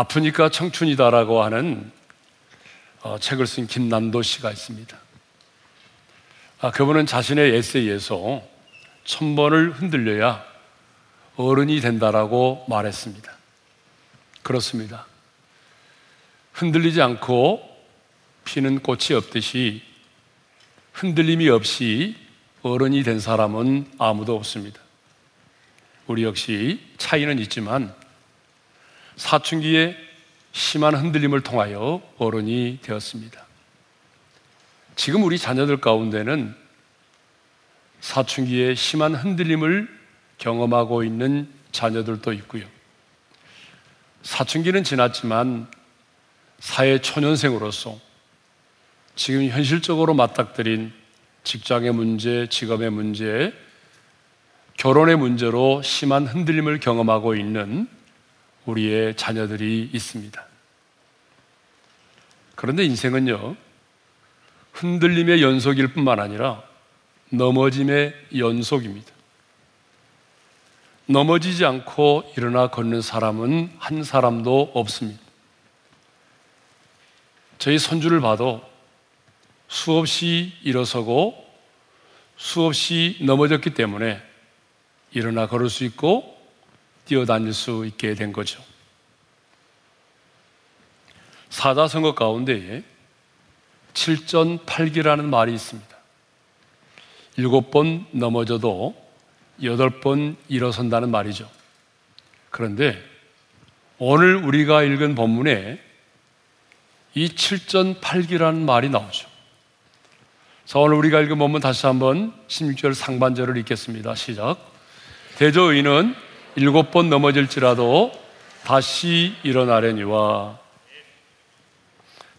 아프니까 청춘이다라고 하는 어, 책을 쓴 김남도 씨가 있습니다. 아, 그분은 자신의 에세이에서 천 번을 흔들려야 어른이 된다라고 말했습니다. 그렇습니다. 흔들리지 않고 피는 꽃이 없듯이 흔들림이 없이 어른이 된 사람은 아무도 없습니다. 우리 역시 차이는 있지만 사춘기에 심한 흔들림을 통하여 어른이 되었습니다. 지금 우리 자녀들 가운데는 사춘기에 심한 흔들림을 경험하고 있는 자녀들도 있고요. 사춘기는 지났지만 사회 초년생으로서 지금 현실적으로 맞닥뜨린 직장의 문제, 직업의 문제, 결혼의 문제로 심한 흔들림을 경험하고 있는 우리의 자녀들이 있습니다. 그런데 인생은요, 흔들림의 연속일 뿐만 아니라 넘어짐의 연속입니다. 넘어지지 않고 일어나 걷는 사람은 한 사람도 없습니다. 저희 손주를 봐도 수없이 일어서고 수없이 넘어졌기 때문에 일어나 걸을 수 있고 뛰어다닐 수 있게 된 거죠. 사자성어 가운데에 7전 8기라는 말이 있습니다. 일곱 번 넘어져도 여덟 번 일어선다는 말이죠. 그런데 오늘 우리가 읽은 본문에 이 7전 8기라는 말이 나오죠. 자, 오늘 우리가 읽은 본문 다시 한번 16절 상반절을 읽겠습니다. 시작. 대저의는 일곱 번 넘어질지라도 다시 일어나려니와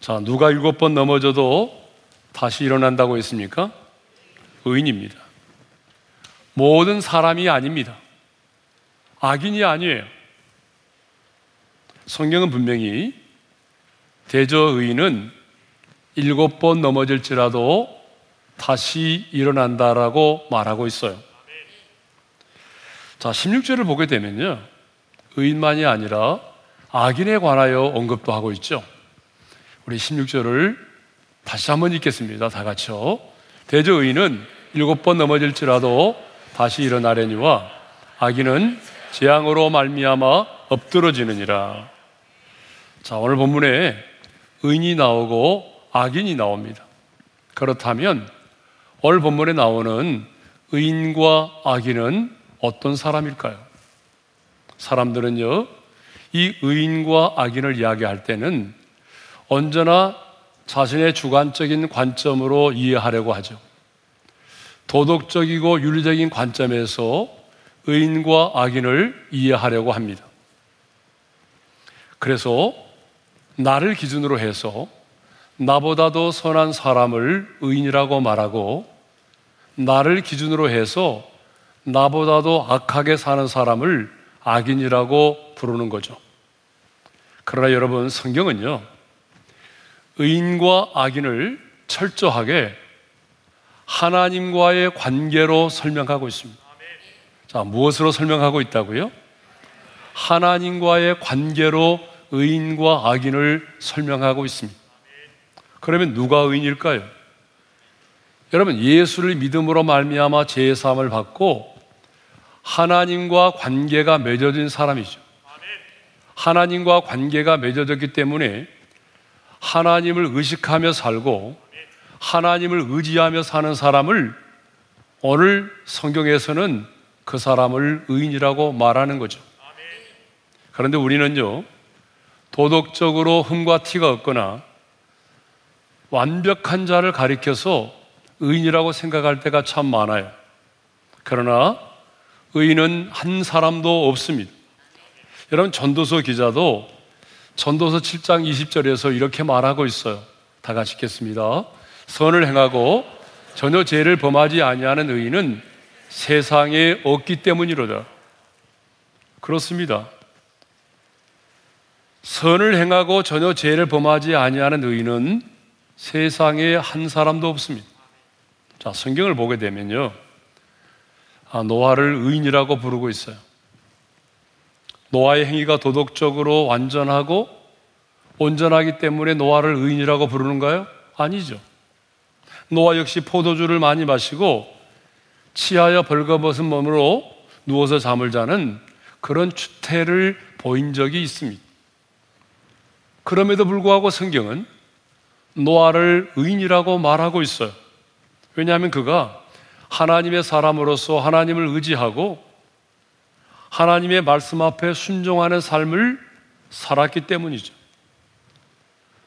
자, 누가 일곱 번 넘어져도 다시 일어난다고 했습니까? 의인입니다. 모든 사람이 아닙니다. 악인이 아니에요. 성경은 분명히 대저 의인은 일곱 번 넘어질지라도 다시 일어난다라고 말하고 있어요. 자, 16절을 보게 되면요. 의인만이 아니라 악인에 관하여 언급도 하고 있죠. 우리 16절을 다시 한번 읽겠습니다. 다 같이요. 대저 의인은 일곱 번 넘어질지라도 다시 일어나려니와 악인은 재앙으로 말미암아 엎드러지느니라. 자, 오늘 본문에 의인이 나오고 악인이 나옵니다. 그렇다면 오늘 본문에 나오는 의인과 악인은 어떤 사람일까요? 사람들은요, 이 의인과 악인을 이야기할 때는 언제나 자신의 주관적인 관점으로 이해하려고 하죠. 도덕적이고 윤리적인 관점에서 의인과 악인을 이해하려고 합니다. 그래서 나를 기준으로 해서 나보다도 선한 사람을 의인이라고 말하고 나를 기준으로 해서 나보다도 악하게 사는 사람을 악인이라고 부르는 거죠. 그러나 여러분, 성경은요, 의인과 악인을 철저하게 하나님과의 관계로 설명하고 있습니다. 자, 무엇으로 설명하고 있다고요? 하나님과의 관계로 의인과 악인을 설명하고 있습니다. 그러면 누가 의인일까요? 여러분 예수를 믿음으로 말미암아 죄 사함을 받고 하나님과 관계가 맺어진 사람이죠. 하나님과 관계가 맺어졌기 때문에 하나님을 의식하며 살고 하나님을 의지하며 사는 사람을 오늘 성경에서는 그 사람을 의인이라고 말하는 거죠. 그런데 우리는요, 도덕적으로 흠과 티가 없거나 완벽한 자를 가리켜서 의인이라고 생각할 때가 참 많아요. 그러나 의인은 한 사람도 없습니다. 여러분, 전도서 기자도 전도서 7장 20절에서 이렇게 말하고 있어요. 다 같이 읽겠습니다. 선을 행하고 전혀 죄를 범하지 아니하는 의인은 세상에 없기 때문이로다. 그렇습니다. 선을 행하고 전혀 죄를 범하지 아니하는 의인은 세상에 한 사람도 없습니다. 자, 성경을 보게 되면요. 아, 노아를 의인이라고 부르고 있어요. 노아의 행위가 도덕적으로 완전하고 온전하기 때문에 노아를 의인이라고 부르는가요? 아니죠. 노아 역시 포도주를 많이 마시고 치하여 벌거벗은 몸으로 누워서 잠을 자는 그런 추태를 보인 적이 있습니다. 그럼에도 불구하고 성경은 노아를 의인이라고 말하고 있어요. 왜냐하면 그가 하나님의 사람으로서 하나님을 의지하고 하나님의 말씀 앞에 순종하는 삶을 살았기 때문이죠.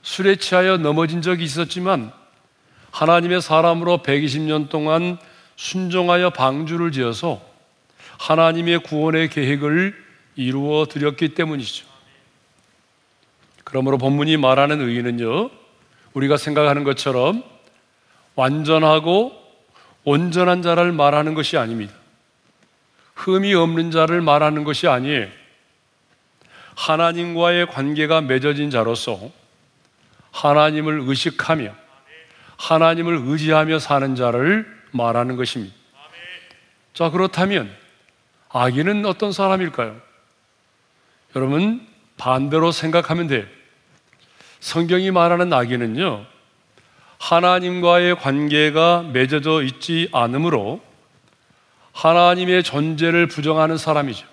술에 취하여 넘어진 적이 있었지만 하나님의 사람으로 120년 동안 순종하여 방주를 지어서 하나님의 구원의 계획을 이루어 드렸기 때문이죠. 그러므로 본문이 말하는 의인은요, 우리가 생각하는 것처럼 완전하고 온전한 자를 말하는 것이 아닙니다. 흠이 없는 자를 말하는 것이 아니에요. 하나님과의 관계가 맺어진 자로서 하나님을 의식하며 하나님을 의지하며 사는 자를 말하는 것입니다. 자, 그렇다면 악인은 어떤 사람일까요? 여러분, 반대로 생각하면 돼요. 성경이 말하는 악인은요, 하나님과의 관계가 맺어져 있지 않으므로 하나님의 존재를 부정하는 사람이죠.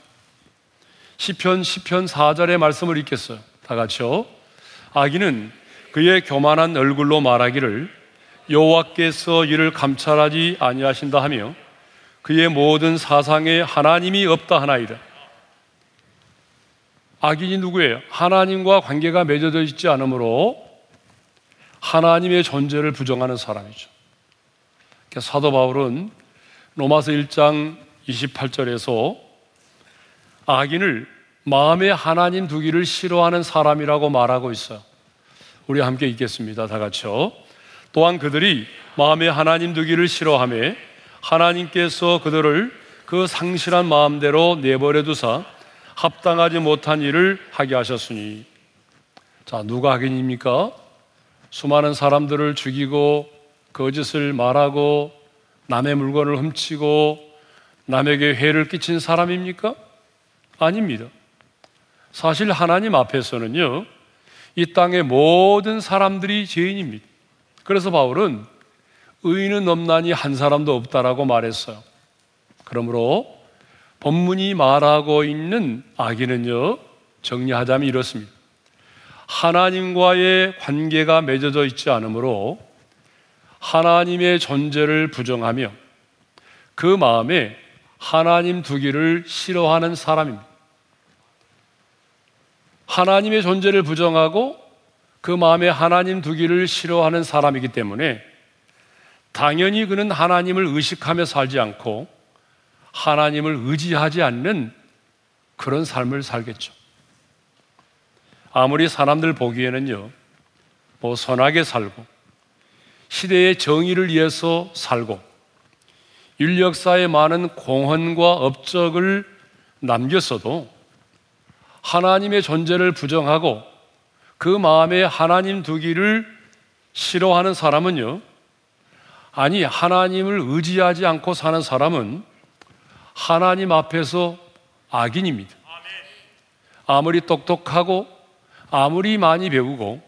시편 10편 4절의 말씀을 읽겠어요. 다 같이요. 악인은 그의 교만한 얼굴로 말하기를 여호와께서 이를 감찰하지 아니하신다 하며 그의 모든 사상에 하나님이 없다 하나이다. 악인이 누구예요? 하나님과 관계가 맺어져 있지 않으므로 하나님의 존재를 부정하는 사람이죠. 사도 바울은 로마서 1장 28절에서 악인을 마음에 하나님 두기를 싫어하는 사람이라고 말하고 있어요. 우리 함께 읽겠습니다. 다 같이요. 또한 그들이 마음에 하나님 두기를 싫어하며 하나님께서 그들을 그 상실한 마음대로 내버려 두사 합당하지 못한 일을 하게 하셨으니 자, 누가 악인입니까? 수많은 사람들을 죽이고 거짓을 말하고 남의 물건을 훔치고 남에게 해를 끼친 사람입니까? 아닙니다. 사실 하나님 앞에서는요, 이 땅의 모든 사람들이 죄인입니다. 그래서 바울은 의인은 없나니 한 사람도 없다라고 말했어요. 그러므로 본문이 말하고 있는 악인은요, 정리하자면 이렇습니다. 하나님과의 관계가 맺어져 있지 않으므로 하나님의 존재를 부정하며 그 마음에 하나님 두기를 싫어하는 사람입니다. 하나님의 존재를 부정하고 그 마음에 하나님 두기를 싫어하는 사람이기 때문에 당연히 그는 하나님을 의식하며 살지 않고 하나님을 의지하지 않는 그런 삶을 살겠죠. 아무리 사람들 보기에는요, 뭐 선하게 살고, 시대의 정의를 위해서 살고, 인력사에 많은 공헌과 업적을 남겼어도 하나님의 존재를 부정하고 그 마음에 하나님 두기를 싫어하는 사람은요, 아니, 하나님을 의지하지 않고 사는 사람은 하나님 앞에서 악인입니다. 아무리 똑똑하고 아무리 많이 배우고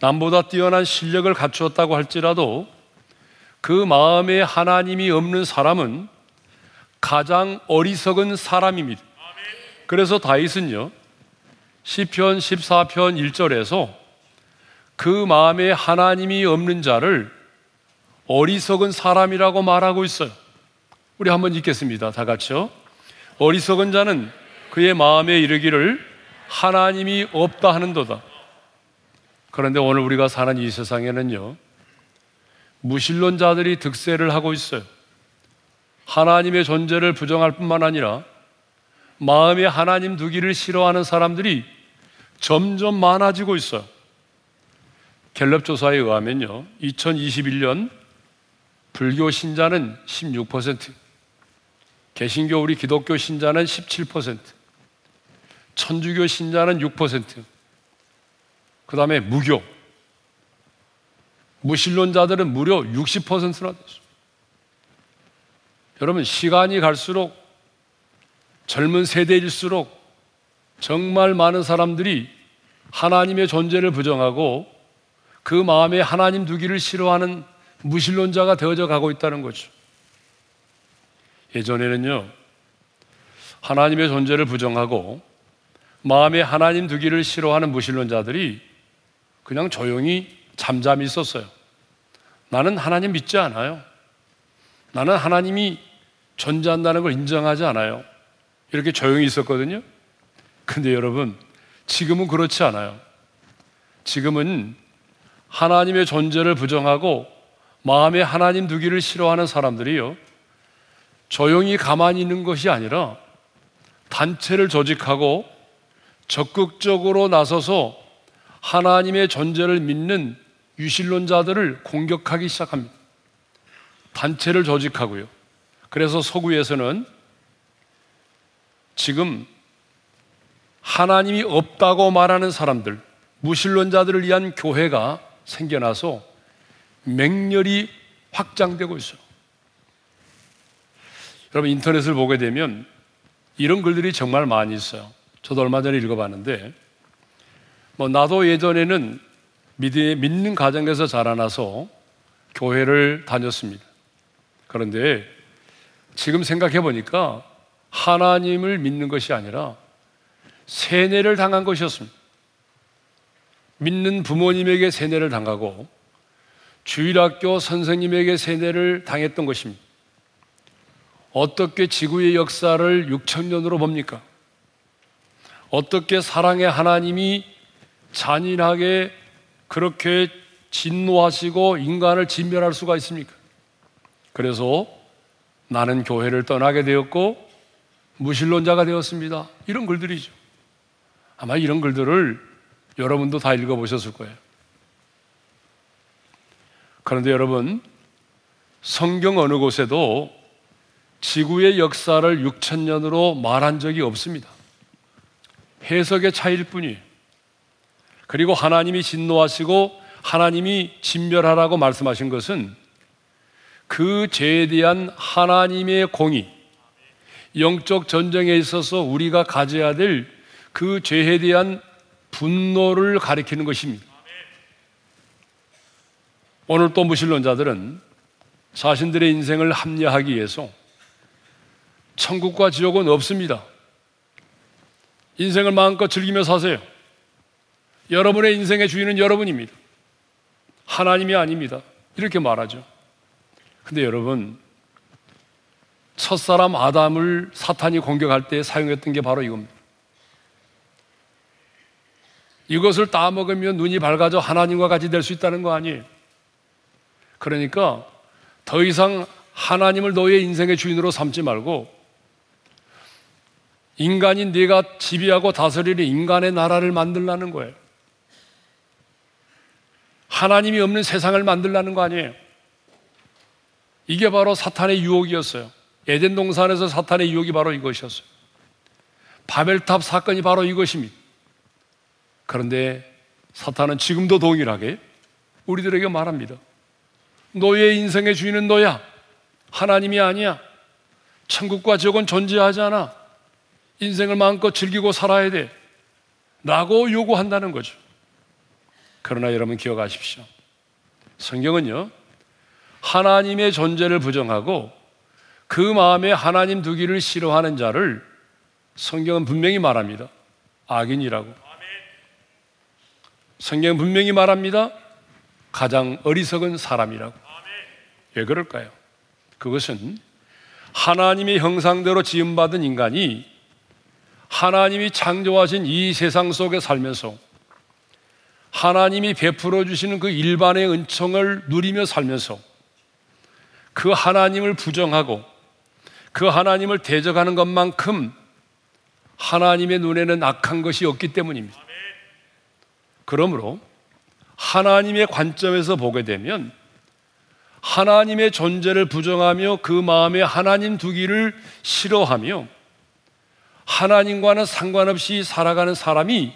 남보다 뛰어난 실력을 갖추었다고 할지라도 그 마음에 하나님이 없는 사람은 가장 어리석은 사람입니다. 그래서 다윗은요. 시편 14편 1절에서 그 마음에 하나님이 없는 자를 어리석은 사람이라고 말하고 있어요. 우리 한번 읽겠습니다. 다 같이요. 어리석은 자는 그의 마음에 이르기를 하나님이 없다 하는도다. 그런데 오늘 우리가 사는 이 세상에는요, 무신론자들이 득세를 하고 있어요. 하나님의 존재를 부정할 뿐만 아니라 마음에 하나님 두기를 싫어하는 사람들이 점점 많아지고 있어요. 갤럽 조사에 의하면요, 2021년 불교 신자는 16%, 개신교 우리 기독교 신자는 17%, 천주교 신자는 6%, 그 다음에 무교, 무신론자들은 무려 60%나 됐어요. 여러분, 시간이 갈수록 젊은 세대일수록 정말 많은 사람들이 하나님의 존재를 부정하고 그 마음에 하나님 두기를 싫어하는 무신론자가 되어져 가고 있다는 거죠. 예전에는요, 하나님의 존재를 부정하고 마음에 하나님 두기를 싫어하는 무신론자들이 그냥 조용히 잠잠히 있었어요. 나는 하나님 믿지 않아요. 나는 하나님이 존재한다는 걸 인정하지 않아요. 이렇게 조용히 있었거든요. 근데 여러분, 지금은 그렇지 않아요. 지금은 하나님의 존재를 부정하고 마음에 하나님 두기를 싫어하는 사람들이요. 조용히 가만히 있는 것이 아니라 단체를 조직하고 적극적으로 나서서 하나님의 존재를 믿는 유신론자들을 공격하기 시작합니다. 단체를 조직하고요. 그래서 서구에서는 지금 하나님이 없다고 말하는 사람들, 무신론자들을 위한 교회가 생겨나서 맹렬히 확장되고 있어요. 여러분 인터넷을 보게 되면 이런 글들이 정말 많이 있어요. 저도 얼마 전에 읽어봤는데, 뭐 나도 예전에는 믿는 가정에서 자라나서 교회를 다녔습니다. 그런데 지금 생각해 보니까 하나님을 믿는 것이 아니라 세뇌를 당한 것이었습니다. 믿는 부모님에게 세뇌를 당하고 주일학교 선생님에게 세뇌를 당했던 것입니다. 어떻게 지구의 역사를 6천 년으로 봅니까? 어떻게 사랑의 하나님이 잔인하게 그렇게 진노하시고 인간을 진멸할 수가 있습니까? 그래서 나는 교회를 떠나게 되었고 무신론자가 되었습니다. 이런 글들이죠. 아마 이런 글들을 여러분도 다 읽어보셨을 거예요. 그런데 여러분, 성경 어느 곳에도 지구의 역사를 6천년으로 말한 적이 없습니다. 해석의 차이일 뿐이에요. 그리고 하나님이 진노하시고 하나님이 진멸하라고 말씀하신 것은 그 죄에 대한 하나님의 공의, 영적 전쟁에 있어서 우리가 가져야 될 그 죄에 대한 분노를 가리키는 것입니다. 오늘 또 무신론자들은 자신들의 인생을 합리화하기 위해서 천국과 지옥은 없습니다. 인생을 마음껏 즐기며 사세요. 여러분의 인생의 주인은 여러분입니다. 하나님이 아닙니다. 이렇게 말하죠. 근데 여러분, 첫사람 아담을 사탄이 공격할 때 사용했던 게 바로 이겁니다. 이것을 따먹으면 눈이 밝아져 하나님과 같이 될 수 있다는 거 아니에요. 그러니까 더 이상 하나님을 너의 인생의 주인으로 삼지 말고 인간인 네가 지배하고 다스리는 인간의 나라를 만들라는 거예요. 하나님이 없는 세상을 만들라는 거 아니에요. 이게 바로 사탄의 유혹이었어요. 에덴 동산에서 사탄의 유혹이 바로 이것이었어요. 바벨탑 사건이 바로 이것입니다. 그런데 사탄은 지금도 동일하게 우리들에게 말합니다. 너의 인생의 주인은 너야. 하나님이 아니야. 천국과 지옥은 존재하지 않아. 인생을 마음껏 즐기고 살아야 돼. 라고 요구한다는 거죠. 그러나 여러분 기억하십시오. 성경은요, 하나님의 존재를 부정하고 그 마음에 하나님 두기를 싫어하는 자를 성경은 분명히 말합니다. 악인이라고. 성경은 분명히 말합니다. 가장 어리석은 사람이라고. 왜 그럴까요? 그것은 하나님의 형상대로 지음받은 인간이 하나님이 창조하신 이 세상 속에 살면서 하나님이 베풀어 주시는 그 일반의 은총을 누리며 살면서 그 하나님을 부정하고 그 하나님을 대적하는 것만큼 하나님의 눈에는 악한 것이 없기 때문입니다. 그러므로 하나님의 관점에서 보게 되면 하나님의 존재를 부정하며 그 마음에 하나님 두기를 싫어하며 하나님과는 상관없이 살아가는 사람이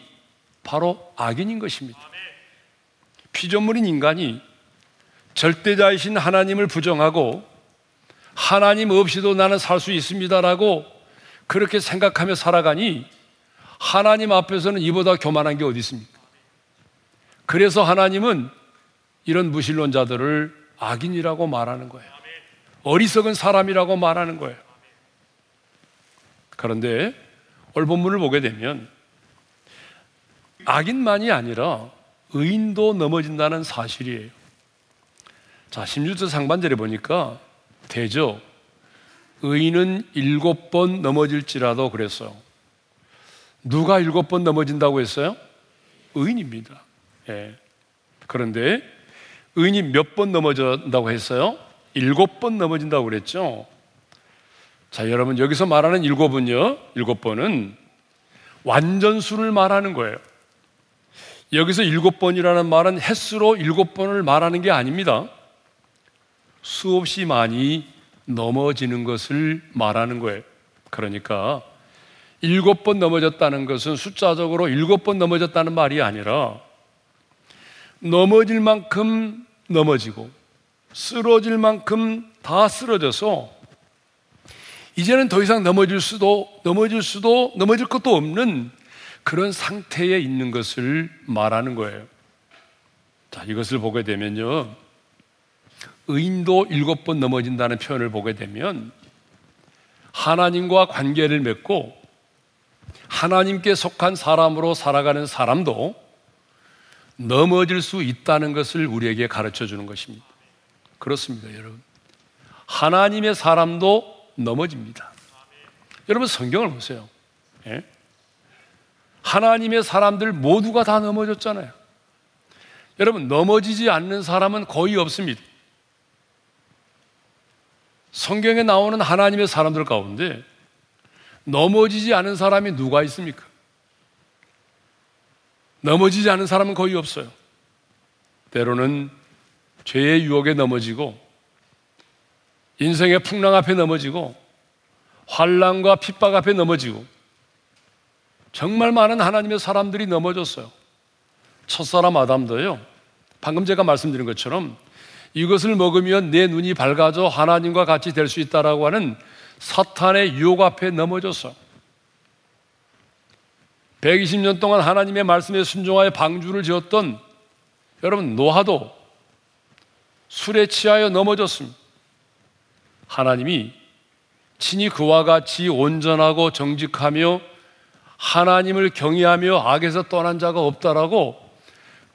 바로 악인인 것입니다. 피조물인 인간이 절대자이신 하나님을 부정하고 하나님 없이도 나는 살 수 있습니다라고 그렇게 생각하며 살아가니 하나님 앞에서는 이보다 교만한 게 어디 있습니까? 그래서 하나님은 이런 무신론자들을 악인이라고 말하는 거예요. 어리석은 사람이라고 말하는 거예요. 그런데 오늘 본문을 보게 되면 악인만이 아니라 의인도 넘어진다는 사실이에요. 자, 16절 상반절에 보니까 대저 의인은 일곱 번 넘어질지라도 그랬어요. 누가 일곱 번 넘어진다고 했어요? 의인입니다. 예. 그런데 의인이 몇 번 넘어진다고 했어요? 일곱 번 넘어진다고 그랬죠? 자, 여러분, 여기서 말하는 일곱은요, 일곱 번은 완전수를 말하는 거예요. 여기서 일곱 번이라는 말은 횟수로 일곱 번을 말하는 게 아닙니다. 수없이 많이 넘어지는 것을 말하는 거예요. 그러니까 일곱 번 넘어졌다는 것은 숫자적으로 일곱 번 넘어졌다는 말이 아니라 넘어질 만큼 넘어지고 쓰러질 만큼 다 쓰러져서 이제는 더 이상 넘어질 수도 넘어질 수도 넘어질 것도 없는 그런 상태에 있는 것을 말하는 거예요. 자, 이것을 보게 되면요. 의인도 일곱 번 넘어진다는 표현을 보게 되면 하나님과 관계를 맺고 하나님께 속한 사람으로 살아가는 사람도 넘어질 수 있다는 것을 우리에게 가르쳐 주는 것입니다. 그렇습니다, 여러분. 하나님의 사람도 넘어집니다. 여러분 성경을 보세요. 예? 하나님의 사람들 모두가 다 넘어졌잖아요. 여러분 넘어지지 않는 사람은 거의 없습니다. 성경에 나오는 하나님의 사람들 가운데 넘어지지 않은 사람이 누가 있습니까? 넘어지지 않은 사람은 거의 없어요. 때로는 죄의 유혹에 넘어지고 인생의 풍랑 앞에 넘어지고 환란과 핍박 앞에 넘어지고 정말 많은 하나님의 사람들이 넘어졌어요. 첫사람 아담도요. 방금 제가 말씀드린 것처럼 이것을 먹으면 내 눈이 밝아져 하나님과 같이 될 수 있다라고 하는 사탄의 유혹 앞에 넘어졌어. 120년 동안 하나님의 말씀에 순종하여 방주를 지었던 여러분 노하도 술에 취하여 넘어졌습니다. 하나님이 친히 그와 같이 온전하고 정직하며 하나님을 경외하며 악에서 떠난 자가 없다라고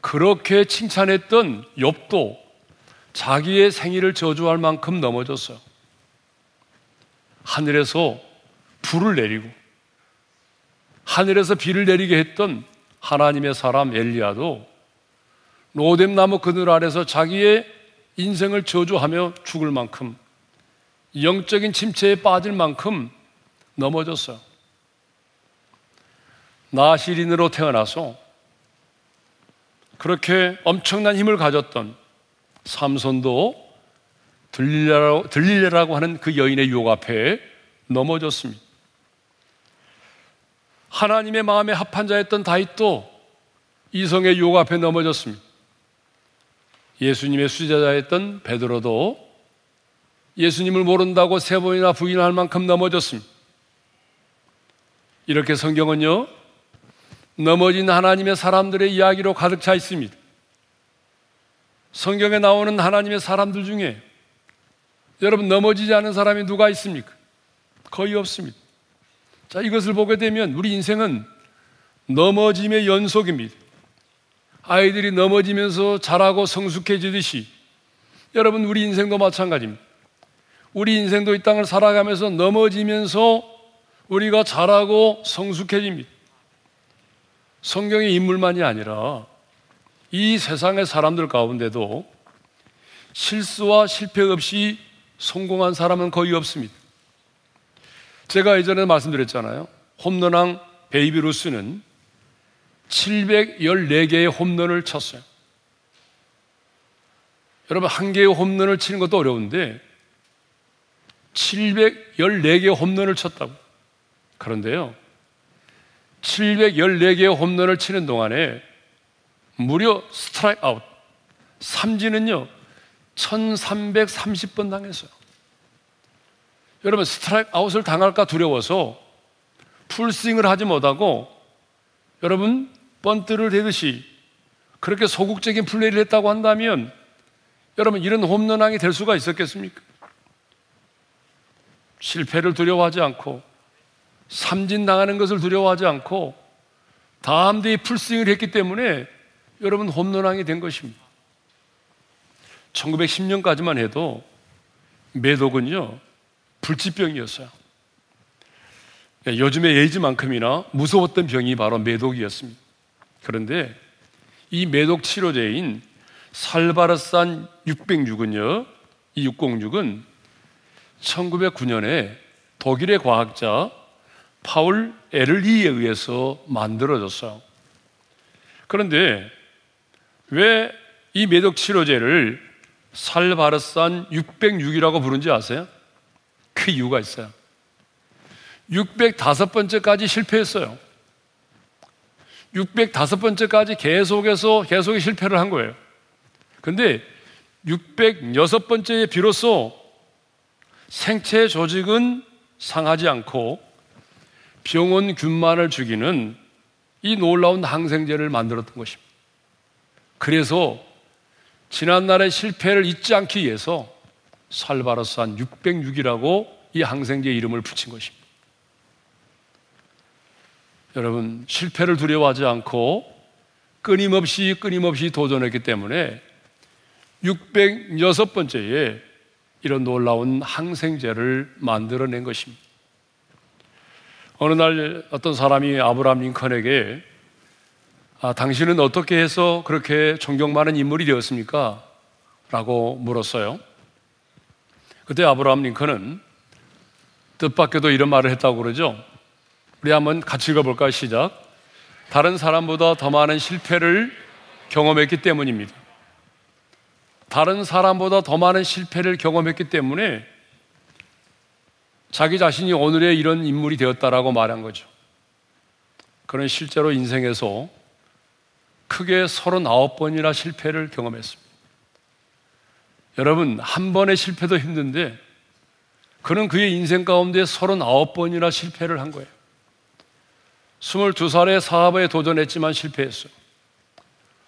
그렇게 칭찬했던 욥도 자기의 생일을 저주할 만큼 넘어졌어요. 하늘에서 불을 내리고 하늘에서 비를 내리게 했던 하나님의 사람 엘리야도 로뎀 나무 그늘 아래서 자기의 인생을 저주하며 죽을 만큼 영적인 침체에 빠질 만큼 넘어졌어요. 나시린으로 태어나서 그렇게 엄청난 힘을 가졌던 삼손도 들릴래라고, 들릴래라고 하는 그 여인의 유혹 앞에 넘어졌습니다. 하나님의 마음에 합한 자였던 다윗도 이성의 유혹 앞에 넘어졌습니다. 예수님의 수제자였던 베드로도 예수님을 모른다고 세 번이나 부인할 만큼 넘어졌습니다. 이렇게 성경은요, 넘어진 하나님의 사람들의 이야기로 가득 차 있습니다. 성경에 나오는 하나님의 사람들 중에 여러분 넘어지지 않은 사람이 누가 있습니까? 거의 없습니다. 자, 이것을 보게 되면 우리 인생은 넘어짐의 연속입니다. 아이들이 넘어지면서 자라고 성숙해지듯이 여러분 우리 인생도 마찬가지입니다. 우리 인생도 이 땅을 살아가면서 넘어지면서 우리가 자라고 성숙해집니다. 성경의 인물만이 아니라 이 세상의 사람들 가운데도 실수와 실패 없이 성공한 사람은 거의 없습니다. 제가 예전에 말씀드렸잖아요. 홈런왕 베이비 루스는 714개의 홈런을 쳤어요. 여러분, 한 개의 홈런을 치는 것도 어려운데 714개의 홈런을 쳤다고. 그런데요, 714개의 홈런을 치는 동안에 무려 스트라이크 아웃, 삼진은요, 1330번 당했어요. 여러분, 스트라이크 아웃을 당할까 두려워서 풀스윙을 하지 못하고 여러분 번트를 대듯이 그렇게 소극적인 플레이를 했다고 한다면 여러분 이런 홈런왕이 될 수가 있었겠습니까? 실패를 두려워하지 않고 삼진 당하는 것을 두려워하지 않고 다음 대에 풀스윙을 했기 때문에 여러분 홈런왕이 된 것입니다. 1910년까지만 해도 매독은요 불치병이었어요. 요즘의 에이즈만큼이나 무서웠던 병이 바로 매독이었습니다. 그런데 이 매독 치료제인 살바르산 606은요, 이 606은 1909년에 독일의 과학자 파울 에를리에 의해서 만들어졌어요. 그런데 왜 이 매독 치료제를 살바르산 606이라고 부른지 아세요? 그 이유가 있어요. 605번째까지 실패했어요. 605번째까지 계속해서 계속 실패를 한 거예요. 근데 606번째에 비로소 생체 조직은 상하지 않고 병원 균만을 죽이는 이 놀라운 항생제를 만들었던 것입니다. 그래서 지난날의 실패를 잊지 않기 위해서 살바르산 606이라고 이 항생제 이름을 붙인 것입니다. 여러분, 실패를 두려워하지 않고 끊임없이 끊임없이 도전했기 때문에 606번째에 이런 놀라운 항생제를 만들어낸 것입니다. 어느 날 어떤 사람이 아브라함 링컨에게 아, 당신은 어떻게 해서 그렇게 존경 많은 인물이 되었습니까? 라고 물었어요. 그때 아브라함 링컨은 뜻밖에도 이런 말을 했다고 그러죠. 우리 한번 같이 읽어볼까요? 시작. 다른 사람보다 더 많은 실패를 경험했기 때문입니다. 다른 사람보다 더 많은 실패를 경험했기 때문에 자기 자신이 오늘의 이런 인물이 되었다라고 말한 거죠. 그는 실제로 인생에서 크게 39번이나 실패를 경험했습니다. 여러분, 한 번의 실패도 힘든데 그는 그의 인생 가운데 39번이나 실패를 한 거예요. 22살에 사업에 도전했지만 실패했어요.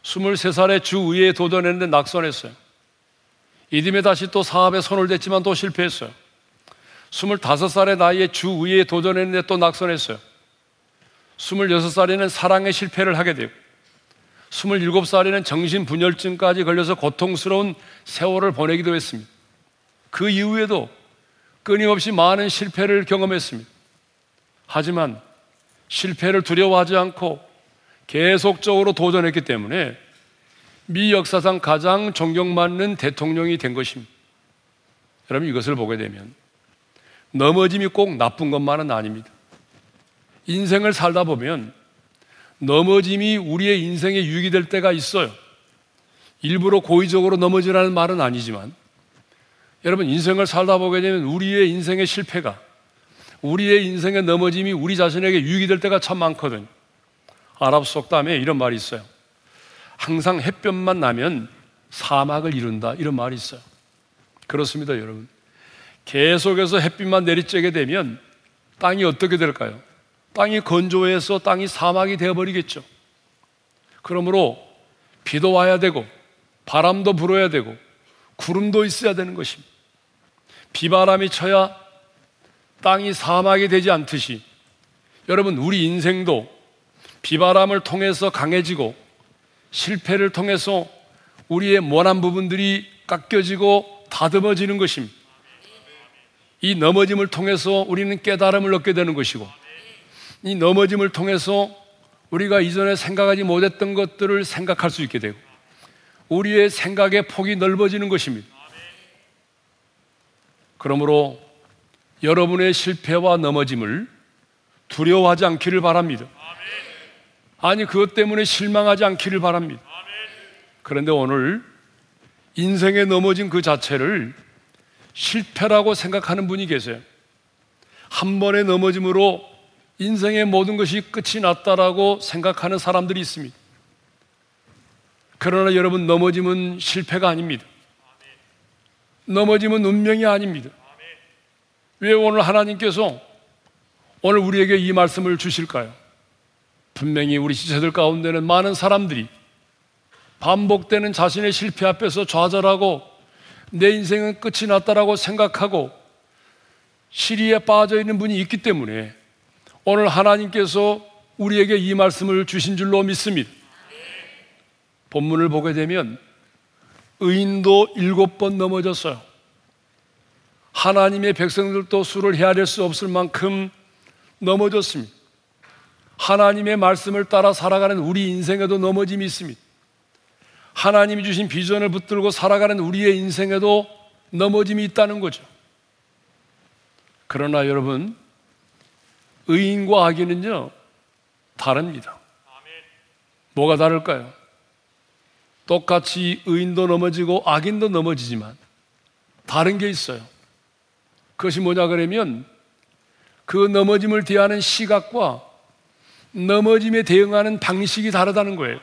23살에 주의회에 도전했는데 낙선했어요. 이듬해 다시 또 사업에 손을 댔지만 또 실패했어요. 25살의 나이에 주의회에 도전했는데 또 낙선했어요. 26살에는 사랑에 실패를 하게 되고 27살에는 정신분열증까지 걸려서 고통스러운 세월을 보내기도 했습니다. 그 이후에도 끊임없이 많은 실패를 경험했습니다. 하지만 실패를 두려워하지 않고 계속적으로 도전했기 때문에 미 역사상 가장 존경받는 대통령이 된 것입니다. 여러분 이것을 보게 되면 넘어짐이 꼭 나쁜 것만은 아닙니다. 인생을 살다 보면 넘어짐이 우리의 인생에 유익이 될 때가 있어요. 일부러 고의적으로 넘어지라는 말은 아니지만 여러분 인생을 살다 보게 되면 우리의 인생의 실패가 우리의 인생의 넘어짐이 우리 자신에게 유익이 될 때가 참 많거든요. 아랍 속담에 이런 말이 있어요. 항상 햇볕만 나면 사막을 이룬다. 이런 말이 있어요. 그렇습니다, 여러분. 계속해서 햇빛만 내리쬐게 되면 땅이 어떻게 될까요? 땅이 건조해서 땅이 사막이 되어버리겠죠. 그러므로 비도 와야 되고, 바람도 불어야 되고, 구름도 있어야 되는 것입니다. 비바람이 쳐야 땅이 사막이 되지 않듯이 여러분 우리 인생도 비바람을 통해서 강해지고 실패를 통해서 우리의 모난 부분들이 깎여지고 다듬어지는 것입니다. 이 넘어짐을 통해서 우리는 깨달음을 얻게 되는 것이고 이 넘어짐을 통해서 우리가 이전에 생각하지 못했던 것들을 생각할 수 있게 되고 우리의 생각의 폭이 넓어지는 것입니다. 그러므로 여러분의 실패와 넘어짐을 두려워하지 않기를 바랍니다. 아니, 그것 때문에 실망하지 않기를 바랍니다. 그런데 오늘 인생에 넘어진 그 자체를 실패라고 생각하는 분이 계세요. 한 번의 넘어짐으로 인생의 모든 것이 끝이 났다라고 생각하는 사람들이 있습니다. 그러나 여러분, 넘어짐은 실패가 아닙니다. 넘어짐은 운명이 아닙니다. 왜 오늘 하나님께서 오늘 우리에게 이 말씀을 주실까요? 분명히 우리 지체들 가운데는 많은 사람들이 반복되는 자신의 실패 앞에서 좌절하고 내 인생은 끝이 났다라고 생각하고 시리에 빠져 있는 분이 있기 때문에 오늘 하나님께서 우리에게 이 말씀을 주신 줄로 믿습니다. 본문을 보게 되면 의인도 일곱 번 넘어졌어요. 하나님의 백성들도 수를 헤아릴 수 없을 만큼 넘어졌습니다. 하나님의 말씀을 따라 살아가는 우리 인생에도 넘어짐이 있습니다. 하나님이 주신 비전을 붙들고 살아가는 우리의 인생에도 넘어짐이 있다는 거죠. 그러나 여러분, 의인과 악인은요, 다릅니다. 뭐가 다를까요? 똑같이 의인도 넘어지고 악인도 넘어지지만 다른 게 있어요. 그것이 뭐냐 그러면 그 넘어짐을 대하는 시각과 넘어짐에 대응하는 방식이 다르다는 거예요.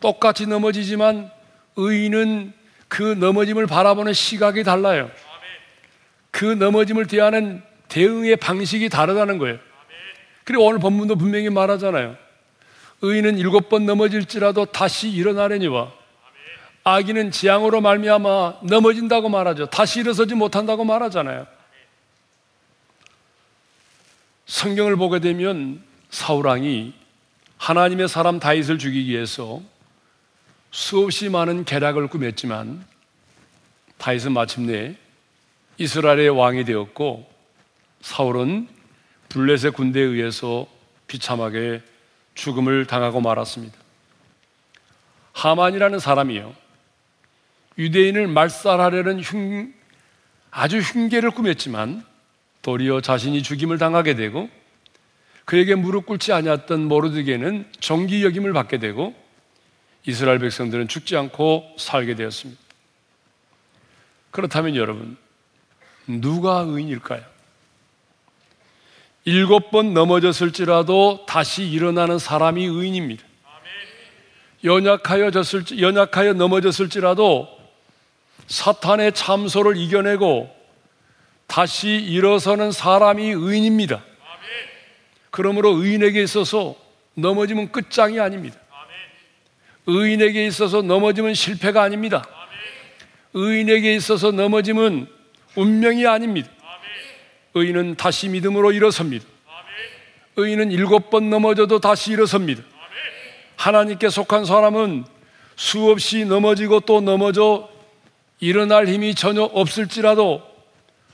똑같이 넘어지지만 의인은 그 넘어짐을 바라보는 시각이 달라요. 그 넘어짐을 대하는 대응의 방식이 다르다는 거예요. 그리고 오늘 본문도 분명히 말하잖아요. 의인은 일곱 번 넘어질지라도 다시 일어나려니와 악인은 재앙으로 말미암아 넘어진다고 말하죠. 다시 일어서지 못한다고 말하잖아요. 성경을 보게 되면 사울왕이 하나님의 사람 다윗을 죽이기 위해서 수없이 많은 계략을 꾸몄지만 다윗은 마침내 이스라엘의 왕이 되었고 사울은 블레셋 군대에 의해서 비참하게 죽음을 당하고 말았습니다. 하만이라는 사람이요. 유대인을 말살하려는 흉, 아주 흉계를 꾸몄지만 도리어 자신이 죽임을 당하게 되고 그에게 무릎 꿇지 아니었던 모르드게는 정기 여김을 받게 되고 이스라엘 백성들은 죽지 않고 살게 되었습니다. 그렇다면 여러분, 누가 의인일까요? 일곱 번 넘어졌을지라도 다시 일어나는 사람이 의인입니다. 연약하여 졌을 연약하여 넘어졌을지라도 사탄의 참소를 이겨내고 다시 일어서는 사람이 의인입니다. 그러므로 의인에게 있어서 넘어지면 끝장이 아닙니다. 의인에게 있어서 넘어지면 실패가 아닙니다. 의인에게 있어서 넘어짐은 운명이 아닙니다. 의인은 다시 믿음으로 일어섭니다. 의인은 일곱 번 넘어져도 다시 일어섭니다. 하나님께 속한 사람은 수없이 넘어지고 또 넘어져 일어날 힘이 전혀 없을지라도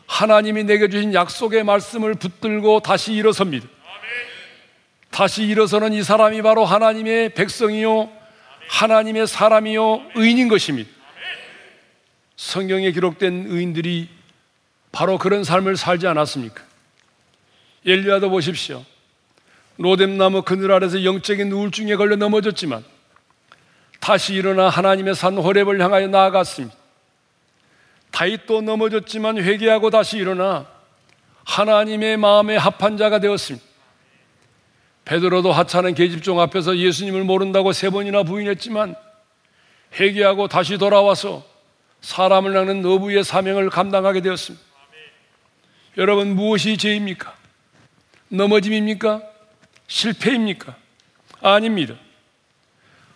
하나님이 내게 주신 약속의 말씀을 붙들고 다시 일어섭니다. 다시 일어서는 이 사람이 바로 하나님의 백성이요 하나님의 사람이요 의인인 것입니다. 성경에 기록된 의인들이 바로 그런 삶을 살지 않았습니까? 엘리야도 보십시오. 로뎀나무 그늘 아래서 영적인 우울증에 걸려 넘어졌지만 다시 일어나 하나님의 산 호렙을 향하여 나아갔습니다. 다윗도 넘어졌지만 회개하고 다시 일어나 하나님의 마음에 합한 자가 되었습니다. 베드로도 하찮은 계집종 앞에서 예수님을 모른다고 세 번이나 부인했지만 회개하고 다시 돌아와서 사람을 낚는 어부의 사명을 감당하게 되었습니다. 여러분 무엇이 죄입니까? 넘어짐입니까? 실패입니까? 아닙니다.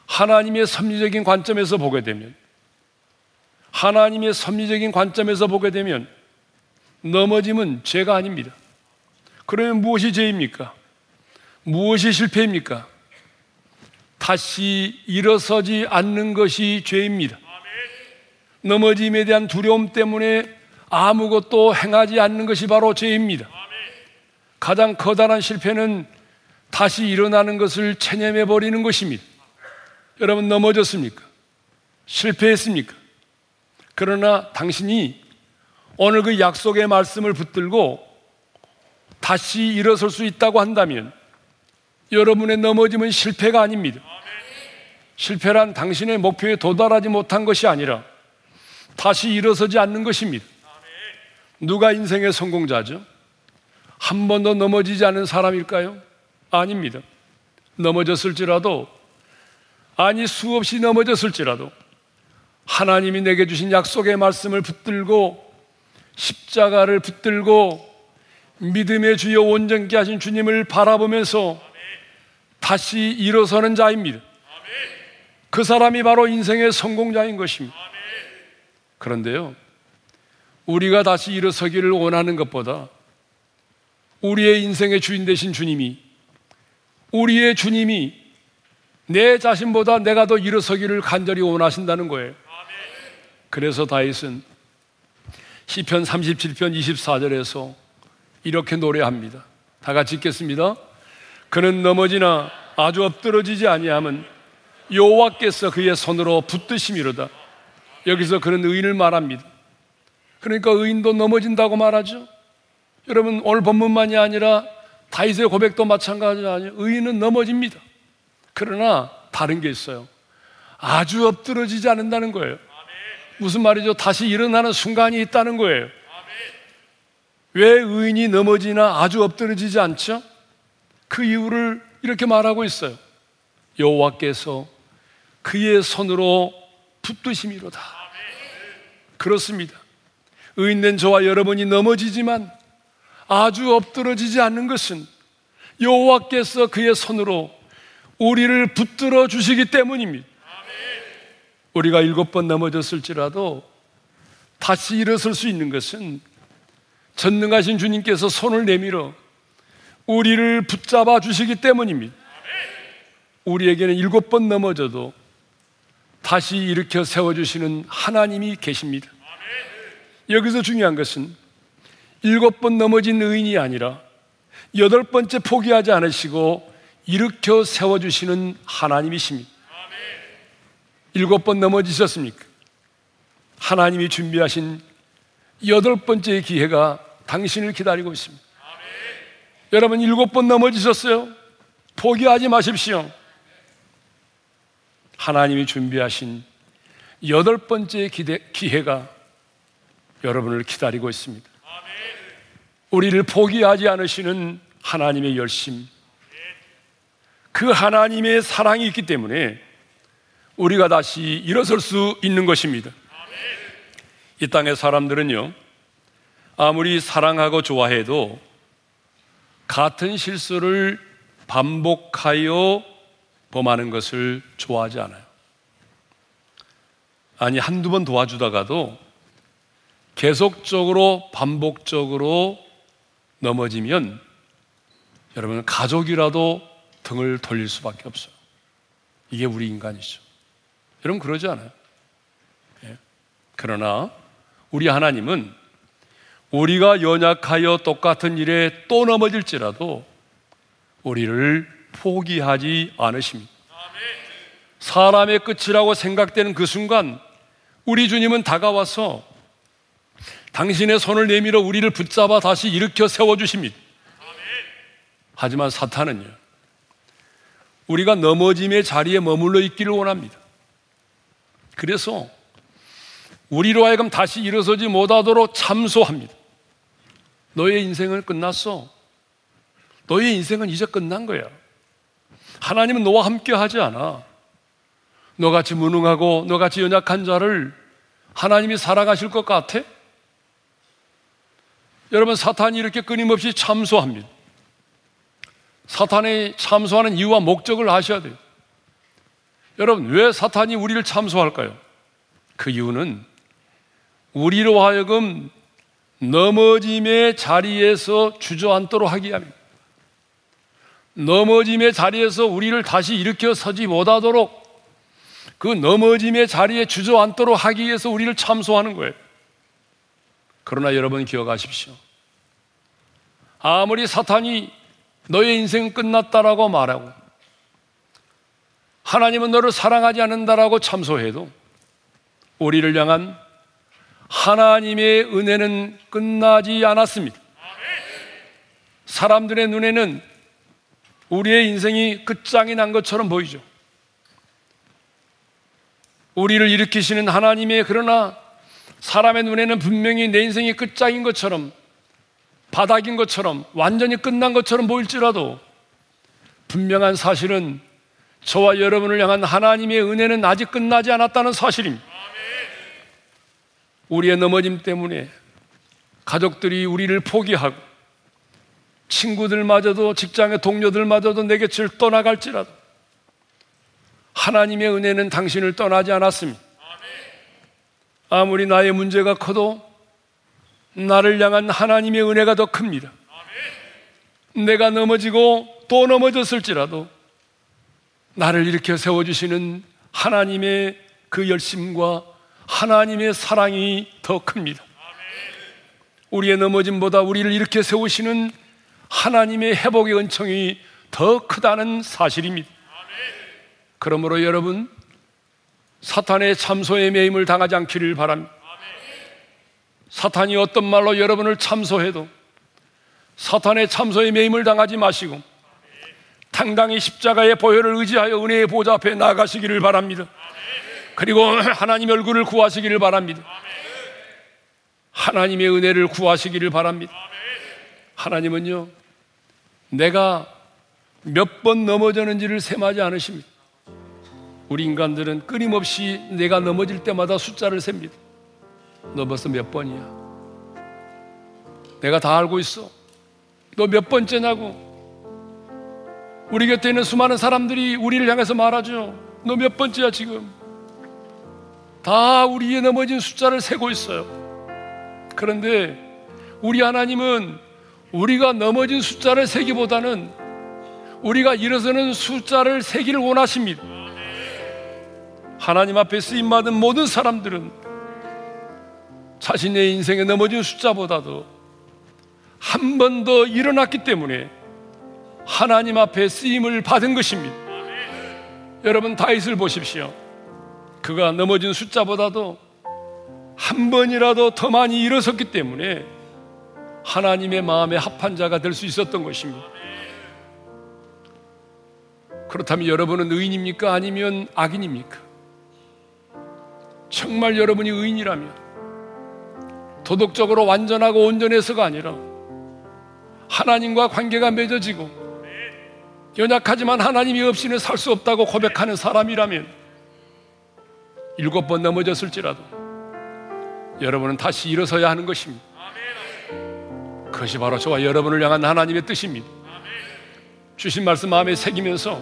하나님의 섭리적인 관점에서 보게 되면 하나님의 섭리적인 관점에서 보게 되면 넘어짐은 죄가 아닙니다. 그러면 무엇이 죄입니까? 무엇이 실패입니까? 다시 일어서지 않는 것이 죄입니다. 넘어짐에 대한 두려움 때문에 아무것도 행하지 않는 것이 바로 죄입니다. 가장 커다란 실패는 다시 일어나는 것을 체념해 버리는 것입니다. 여러분 넘어졌습니까? 실패했습니까? 그러나 당신이 오늘 그 약속의 말씀을 붙들고 다시 일어설 수 있다고 한다면 여러분의 넘어짐은 실패가 아닙니다. 실패란 당신의 목표에 도달하지 못한 것이 아니라 다시 일어서지 않는 것입니다. 누가 인생의 성공자죠? 한 번도 넘어지지 않은 사람일까요? 아닙니다. 넘어졌을지라도, 아니 수없이 넘어졌을지라도, 하나님이 내게 주신 약속의 말씀을 붙들고, 십자가를 붙들고, 믿음의 주여 온전케 하신 주님을 바라보면서 다시 일어서는 자입니다. 그 사람이 바로 인생의 성공자인 것입니다. 그런데요, 우리가 다시 일어서기를 원하는 것보다 우리의 인생의 주인 되신 주님이 우리의 주님이 내 자신보다 내가 더 일어서기를 간절히 원하신다는 거예요. 그래서 다윗은 시편 37편 24절에서 이렇게 노래합니다. 다 같이 읽겠습니다. 그는 넘어지나 아주 엎드러지지 아니함은 여호와께서 그의 손으로 붙드심이로다. 여기서 그는 의인을 말합니다. 그러니까 의인도 넘어진다고 말하죠. 여러분 오늘 본문만이 아니라 다윗의 고백도 마찬가지 아니에요. 의인은 넘어집니다. 그러나 다른 게 있어요. 아주 엎드러지지 않는다는 거예요. 무슨 말이죠? 다시 일어나는 순간이 있다는 거예요. 왜 의인이 넘어지나 아주 엎드러지지 않죠? 그 이유를 이렇게 말하고 있어요. 여호와께서 그의 손으로 붙드심이로다. 그렇습니다. 의인된 저와 여러분이 넘어지지만 아주 엎드러지지 않는 것은 여호와께서 그의 손으로 우리를 붙들어 주시기 때문입니다. 우리가 일곱 번 넘어졌을지라도 다시 일어설 수 있는 것은 전능하신 주님께서 손을 내밀어 우리를 붙잡아 주시기 때문입니다. 우리에게는 일곱 번 넘어져도 다시 일으켜 세워주시는 하나님이 계십니다. 여기서 중요한 것은 일곱 번 넘어진 의인이 아니라 여덟 번째 포기하지 않으시고 일으켜 세워주시는 하나님이십니다. 일곱 번 넘어지셨습니까? 하나님이 준비하신 여덟 번째 기회가 당신을 기다리고 있습니다. 여러분 일곱 번 넘어지셨어요? 포기하지 마십시오. 하나님이 준비하신 여덟 번째 기대, 기회가 여러분을 기다리고 있습니다. 우리를 포기하지 않으시는 하나님의 열심, 그 하나님의 사랑이 있기 때문에 우리가 다시 일어설 수 있는 것입니다. 이 땅의 사람들은요, 아무리 사랑하고 좋아해도 같은 실수를 반복하여 범하는 것을 좋아하지 않아요. 아니, 한두 번 도와주다가도 계속적으로 반복적으로 넘어지면 여러분 가족이라도 등을 돌릴 수밖에 없어요. 이게 우리 인간이죠. 여러분 그러지 않아요? 예. 그러나 우리 하나님은 우리가 연약하여 똑같은 일에 또 넘어질지라도 우리를 포기하지 않으십니다. 사람의 끝이라고 생각되는 그 순간 우리 주님은 다가와서 당신의 손을 내밀어 우리를 붙잡아 다시 일으켜 세워주십니다. 하지만 사탄은요, 우리가 넘어짐의 자리에 머물러 있기를 원합니다. 그래서 우리로 하여금 다시 일어서지 못하도록 참소합니다. 너의 인생은 끝났어. 너의 인생은 이제 끝난 거야. 하나님은 너와 함께 하지 않아. 너같이 무능하고 너같이 연약한 자를 하나님이 살아가실 것 같아? 여러분, 사탄이 이렇게 끊임없이 참소합니다. 사탄이 참소하는 이유와 목적을 아셔야 돼요. 여러분, 왜 사탄이 우리를 참소할까요? 그 이유는 우리로 하여금 넘어짐의 자리에서 주저앉도록 하기 위함입니다. 넘어짐의 자리에서 우리를 다시 일으켜 서지 못하도록 그 넘어짐의 자리에 주저앉도록 하기 위해서 우리를 참소하는 거예요. 그러나 여러분 기억하십시오. 아무리 사탄이 너의 인생 끝났다라고 말하고 하나님은 너를 사랑하지 않는다라고 참소해도 우리를 향한 하나님의 은혜는 끝나지 않았습니다. 사람들의 눈에는 우리의 인생이 끝장이 난 것처럼 보이죠. 우리를 일으키시는 하나님의 그러나 사람의 눈에는 분명히 내 인생이 끝장인 것처럼 바닥인 것처럼 완전히 끝난 것처럼 보일지라도 분명한 사실은 저와 여러분을 향한 하나님의 은혜는 아직 끝나지 않았다는 사실입니다. 우리의 넘어짐 때문에 가족들이 우리를 포기하고 친구들마저도 직장의 동료들마저도 내 곁을 떠나갈지라도 하나님의 은혜는 당신을 떠나지 않았습니다. 아무리 나의 문제가 커도 나를 향한 하나님의 은혜가 더 큽니다. 내가 넘어지고 또 넘어졌을지라도 나를 일으켜 세워주시는 하나님의 그 열심과 하나님의 사랑이 더 큽니다. 우리의 넘어짐보다 우리를 일으켜 세우시는 하나님의 회복의 은총이 더 크다는 사실입니다. 그러므로 여러분, 사탄의 참소의 매임을 당하지 않기를 바랍니다. 사탄이 어떤 말로 여러분을 참소해도 사탄의 참소의 매임을 당하지 마시고 당당히 십자가의 보혈을 의지하여 은혜의 보좌 앞에 나가시기를 바랍니다. 그리고 하나님 얼굴을 구하시기를 바랍니다. 하나님의 은혜를 구하시기를 바랍니다. 하나님은요, 내가 몇 번 넘어졌는지를 셈하지 않으십니다. 우리 인간들은 끊임없이 내가 넘어질 때마다 숫자를 셉니다. 너 벌써 몇 번이야? 내가 다 알고 있어. 너 몇 번째냐고. 우리 곁에 있는 수많은 사람들이 우리를 향해서 말하죠. 너 몇 번째야 지금? 다 우리의 넘어진 숫자를 세고 있어요. 그런데 우리 하나님은 우리가 넘어진 숫자를 세기보다는 우리가 일어서는 숫자를 세기를 원하십니다. 하나님 앞에 쓰임 받은 모든 사람들은 자신의 인생에 넘어진 숫자보다도 한 번 더 일어났기 때문에 하나님 앞에 쓰임을 받은 것입니다. 여러분 다윗을 보십시오. 그가 넘어진 숫자보다도 한 번이라도 더 많이 일어섰기 때문에 하나님의 마음에 합한 자가 될 수 있었던 것입니다. 그렇다면 여러분은 의인입니까? 아니면 악인입니까? 정말 여러분이 의인이라면 도덕적으로 완전하고 온전해서가 아니라 하나님과 관계가 맺어지고 연약하지만 하나님이 없이는 살 수 없다고 고백하는 사람이라면 일곱 번 넘어졌을지라도 여러분은 다시 일어서야 하는 것입니다. 그것이 바로 저와 여러분을 향한 하나님의 뜻입니다. 주신 말씀 마음에 새기면서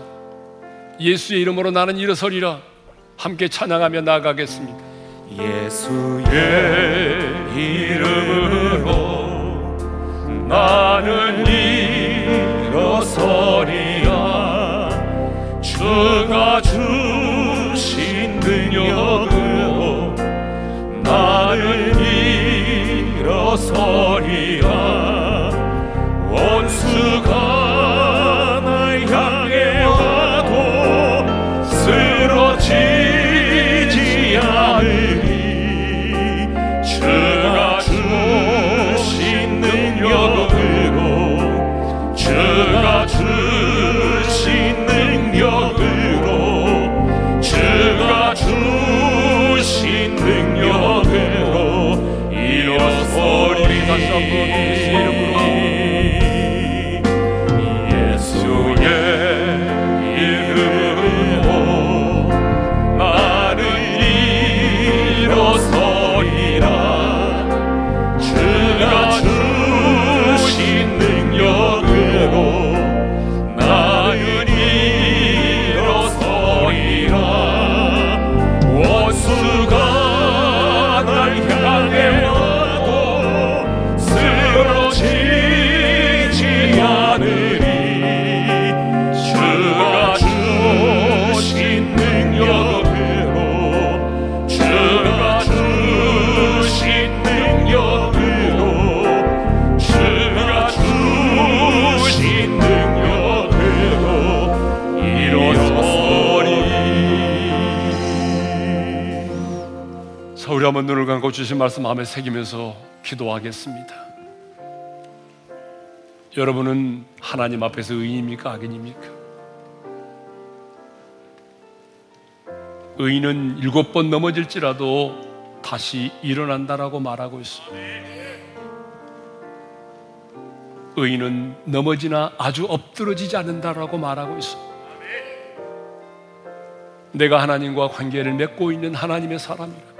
예수의 이름으로 나는 일어서리라 함께 찬양하며 나아가겠습니다. 예수의 이름으로 나는 일어서리라 주가 주 일어서리 날 한번 눈을 감고 주신 말씀 마음에 새기면서 기도하겠습니다. 여러분은 하나님 앞에서 의인입니까? 악인입니까? 의인은 일곱 번 넘어질지라도 다시 일어난다라고 말하고 있습니다. 의인은 넘어지나 아주 엎드러지지 않는다라고 말하고 있습니다. 내가 하나님과 관계를 맺고 있는 하나님의 사람이라.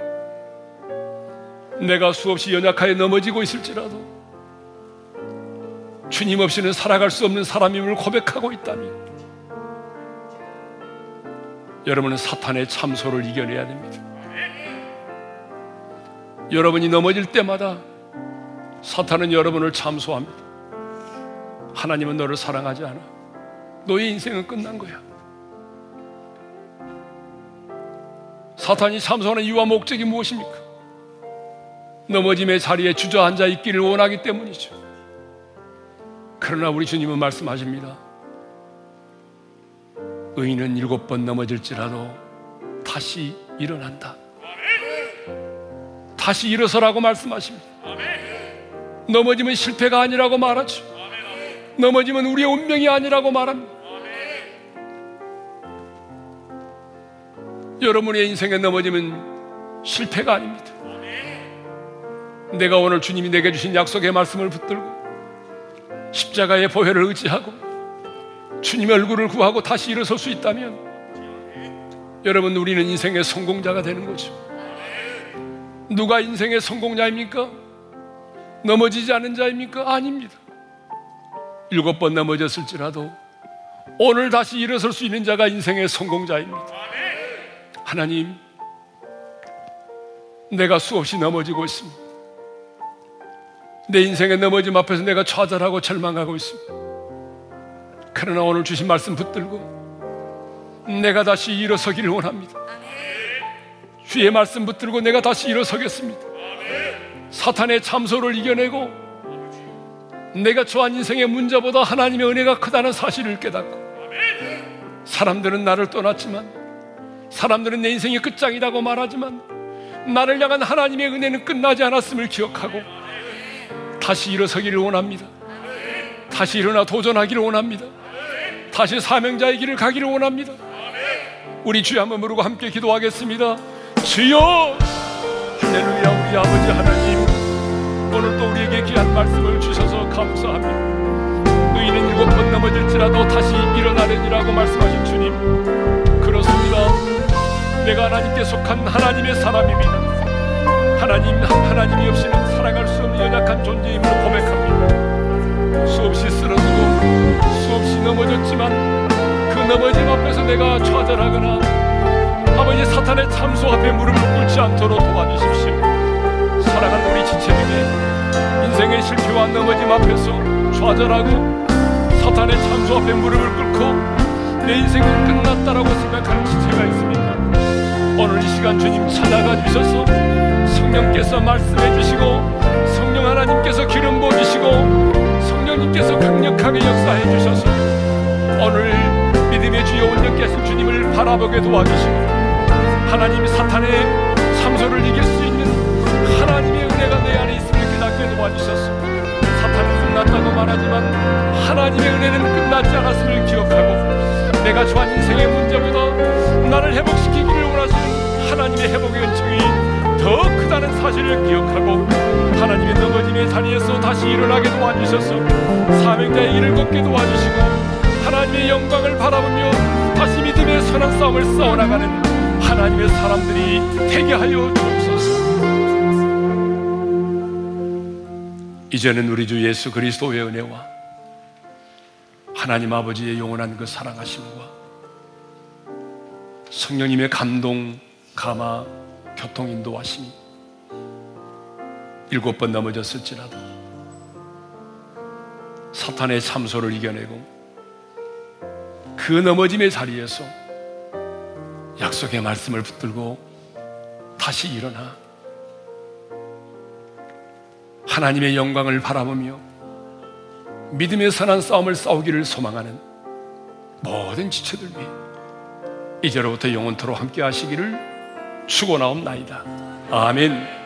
내가 수없이 연약하여 넘어지고 있을지라도 주님 없이는 살아갈 수 없는 사람임을 고백하고 있다면 여러분은 사탄의 참소를 이겨내야 됩니다. 여러분이 넘어질 때마다 사탄은 여러분을 참소합니다. 하나님은 너를 사랑하지 않아. 너의 인생은 끝난 거야. 사탄이 참소하는 이유와 목적이 무엇입니까? 넘어짐의 자리에 주저앉아 있기를 원하기 때문이죠. 그러나 우리 주님은 말씀하십니다. 의인은 일곱 번 넘어질지라도 다시 일어난다. 다시 일어서라고 말씀하십니다. 넘어지면 실패가 아니라고 말하죠. 넘어지면 우리의 운명이 아니라고 말합니다. 여러분의 인생에 넘어지면 실패가 아닙니다. 내가 오늘 주님이 내게 주신 약속의 말씀을 붙들고 십자가의 보혈을 의지하고 주님의 얼굴을 구하고 다시 일어설 수 있다면 여러분 우리는 인생의 성공자가 되는 거죠. 누가 인생의 성공자입니까? 넘어지지 않은 자입니까? 아닙니다. 일곱 번 넘어졌을지라도 오늘 다시 일어설 수 있는 자가 인생의 성공자입니다. 하나님, 내가 수없이 넘어지고 있습니다. 내 인생의 넘어짐 앞에서 내가 좌절하고 절망하고 있습니다. 그러나 오늘 주신 말씀 붙들고 내가 다시 일어서기를 원합니다. 주의 말씀 붙들고 내가 다시 일어서겠습니다. 사탄의 참소를 이겨내고 내가 처한 인생의 문제보다 하나님의 은혜가 크다는 사실을 깨닫고 사람들은 나를 떠났지만 사람들은 내 인생이 끝장이라고 말하지만 나를 향한 하나님의 은혜는 끝나지 않았음을 기억하고 다시 일어서기를 원합니다. 다시 일어나 도전하기를 원합니다. 다시 사명자의 길을 가기를 원합니다. 우리 주여 한번 부르고 함께 기도하겠습니다. 주여! 할렐루야 우리 아버지 하나님 오늘 또 우리에게 귀한 말씀을 주셔서 감사합니다. 너희는 일곱 번 넘어질지라도 다시 일어나려니라고 말씀하신 주님 그렇습니다. 내가 하나님께 속한 하나님의 사람입니다. 하나님 하나님이 없이는 살아갈 수 없는 연약한 존재임을 고백합니다. 수없이 쓰러지고 수없이 넘어졌지만 그 넘어짐 앞에서 내가 좌절하거나 아버지 사탄의 참소 앞에 무릎을 꿇지 않도록 도와주십시오. 사랑하는 우리 지체 중에 인생의 실패와 넘어짐 앞에서 좌절하고 사탄의 참소 앞에 무릎을 꿇고 내 인생은 끝났다라고 생각하는 지체가 있습니까? 오늘 이 시간 주님 찾아가 주셔서 성령께서 말씀해 주시고 성령 하나님께서 기름 부어 주시고 성령님께서 강력하게 역사해 주셔서 오늘 믿음의 주여 하신 주님을 바라보게 도와주시고 하나님 사탄의 참소를 이길 수 있는 하나님의 은혜가 내 안에 있음을 깨닫게 도와주셔서 사탄은 끝났다고 말하지만 하나님의 은혜는 끝나지 않았음을 기억하고 내가 처한 인생의 문제보다 나를 회복시키기를 원하시는 하나님의 회복의 은총이 더 크다는 사실을 기억하고 하나님의 넘어짐의 자리에서 다시 일어나게 도와주셔서 사명자의 일을 걷게 도와주시고 하나님의 영광을 바라보며 다시 믿음의 선한 싸움을 싸워나가는 하나님의 사람들이 되게 하여 주옵소서. 이제는 우리 주 예수 그리스도의 은혜와 하나님 아버지의 영원한 그 사랑하심과 성령님의 감동, 감화, 교통 인도하심이 일곱 번 넘어졌을지라도 사탄의 참소를 이겨내고 그 넘어짐의 자리에서 약속의 말씀을 붙들고 다시 일어나 하나님의 영광을 바라보며 믿음의 선한 싸움을 싸우기를 소망하는 모든 지체들 위해 이제로부터 영원토로 함께 하시기를 축원하옵나이다. 아멘.